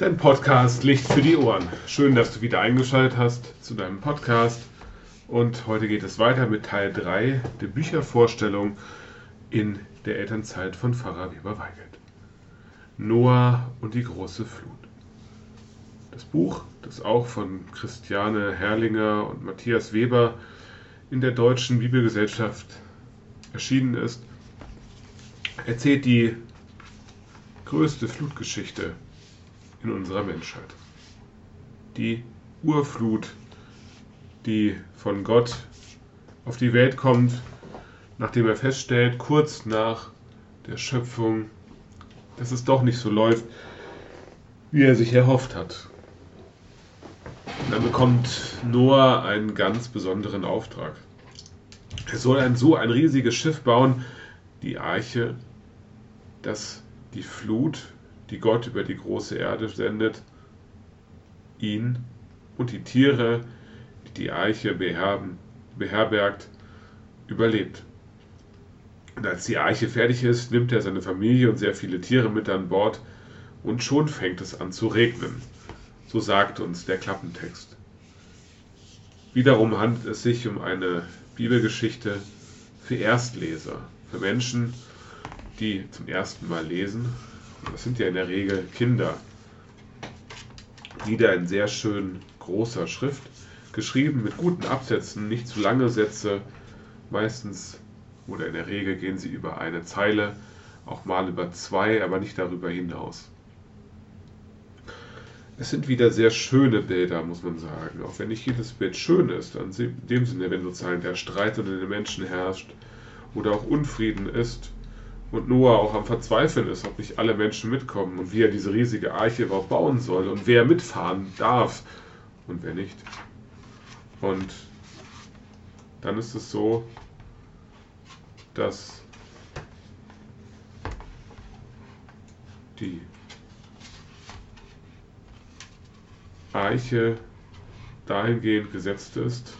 Dein Podcast Licht für die Ohren. Schön, dass du wieder eingeschaltet hast zu deinem Podcast. Und heute geht es weiter mit Teil 3 der Büchervorstellung in der Elternzeit von Pfarrer Weber Weigelt. Noah und die große Flut. Das Buch, das auch von Christiane Herrlinger und Matthias Weber in der Deutschen Bibelgesellschaft erschienen ist, erzählt die größte Flutgeschichte in unserer Menschheit. Die Urflut, die von Gott auf die Welt kommt, nachdem er feststellt, kurz nach der Schöpfung, dass es doch nicht so läuft, wie er sich erhofft hat. Und dann bekommt Noah einen ganz besonderen Auftrag. Er soll ein, so ein riesiges Schiff bauen, die Arche, dass die Flut, die Gott über die große Erde sendet, ihn und die Tiere, die die Eiche beherben, beherbergt, überlebt. Und als die Eiche fertig ist, nimmt er seine Familie und sehr viele Tiere mit an Bord und schon fängt es an zu regnen. So sagt uns der Klappentext. Wiederum handelt es sich um eine Bibelgeschichte für Erstleser, für Menschen, die zum ersten Mal lesen. Das sind ja in der Regel Kinder. Wieder in sehr schön großer Schrift, geschrieben mit guten Absätzen, nicht zu lange Sätze. Meistens oder in der Regel gehen sie über eine Zeile, auch mal über zwei, aber nicht darüber hinaus. Es sind wieder sehr schöne Bilder, muss man sagen. Auch wenn nicht jedes Bild schön ist, in dem Sinne, wenn sozusagen der Streit unter den Menschen herrscht oder auch Unfrieden ist, und Noah auch am Verzweifeln ist, ob nicht alle Menschen mitkommen und wie er diese riesige Arche überhaupt bauen soll und wer mitfahren darf und wer nicht. Und dann ist es so, dass die Eiche dahingehend gesetzt ist,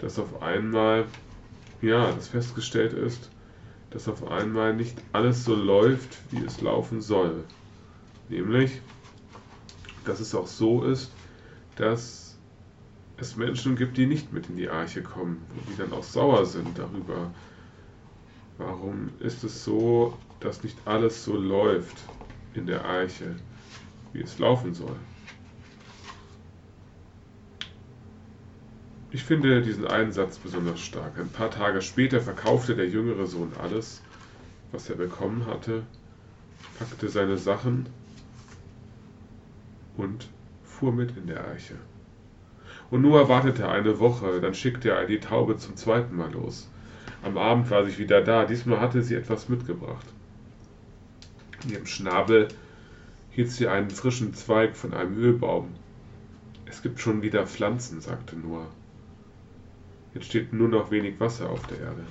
dass auf einmal, ja, das festgestellt ist, dass auf einmal nicht alles so läuft, wie es laufen soll. Nämlich, dass es auch so ist, dass es Menschen gibt, die nicht mit in die Arche kommen die dann auch sauer sind darüber. Warum ist es so, dass nicht alles so läuft in der Arche, wie es laufen soll? Ich finde diesen einen Satz besonders stark. Ein paar Tage später verkaufte der jüngere Sohn alles, was er bekommen hatte, packte seine Sachen und fuhr mit in der Eiche. Und Noah wartete eine Woche, dann schickte er die Taube zum zweiten Mal los. Am Abend war sie wieder da, diesmal hatte sie etwas mitgebracht. In ihrem Schnabel hielt sie einen frischen Zweig von einem Ölbaum. Es gibt schon wieder Pflanzen, sagte Noah. Jetzt steht nur noch wenig Wasser auf der Erde.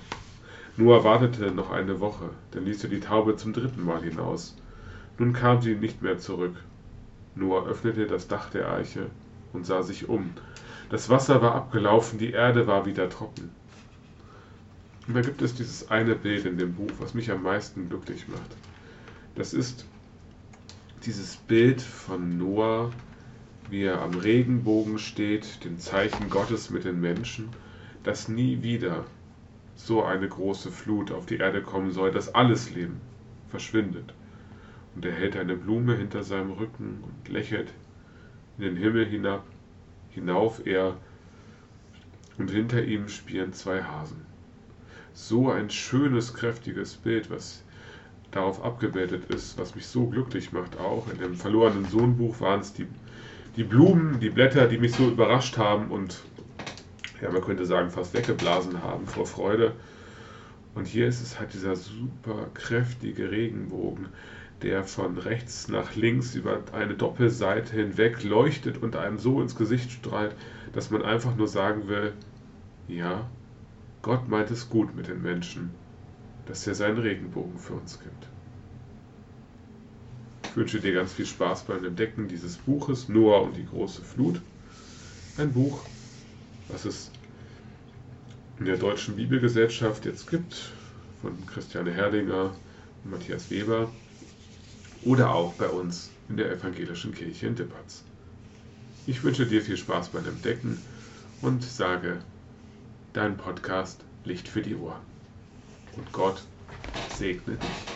Noah wartete noch eine Woche, dann ließ er die Taube zum dritten Mal hinaus. Nun kam sie nicht mehr zurück. Noah öffnete das Dach der Eiche und sah sich um. Das Wasser war abgelaufen, die Erde war wieder trocken. Und da gibt es dieses eine Bild in dem Buch, was mich am meisten glücklich macht. Das ist dieses Bild von Noah, wie er am Regenbogen steht, dem Zeichen Gottes mit den Menschen dass nie wieder so eine große Flut auf die Erde kommen soll, dass alles Leben verschwindet. Und er hält eine Blume hinter seinem Rücken und lächelt in den Himmel hinab, hinauf er, und hinter ihm spielen zwei Hasen. So ein schönes, kräftiges Bild, was darauf abgebildet ist, was mich so glücklich macht auch. In dem verlorenen Sohnbuch waren es die, die Blumen, die Blätter, die mich so überrascht haben und ja, man könnte sagen, fast weggeblasen haben vor Freude. Und hier ist es halt dieser super kräftige Regenbogen, der von rechts nach links über eine Doppelseite hinweg leuchtet und einem so ins Gesicht strahlt, dass man einfach nur sagen will, ja, Gott meint es gut mit den Menschen, dass er seinen Regenbogen für uns gibt. Ich wünsche dir ganz viel Spaß beim Entdecken dieses Buches Noah und die große Flut. Ein Buch, was es in der Deutschen Bibelgesellschaft jetzt gibt, von Christiane Herrlinger und Matthias Weber, oder auch bei uns in der evangelischen Kirche in Dippertz. Ich wünsche dir viel Spaß beim Entdecken und sage, dein Podcast Licht für die Ohren. Und Gott segne dich.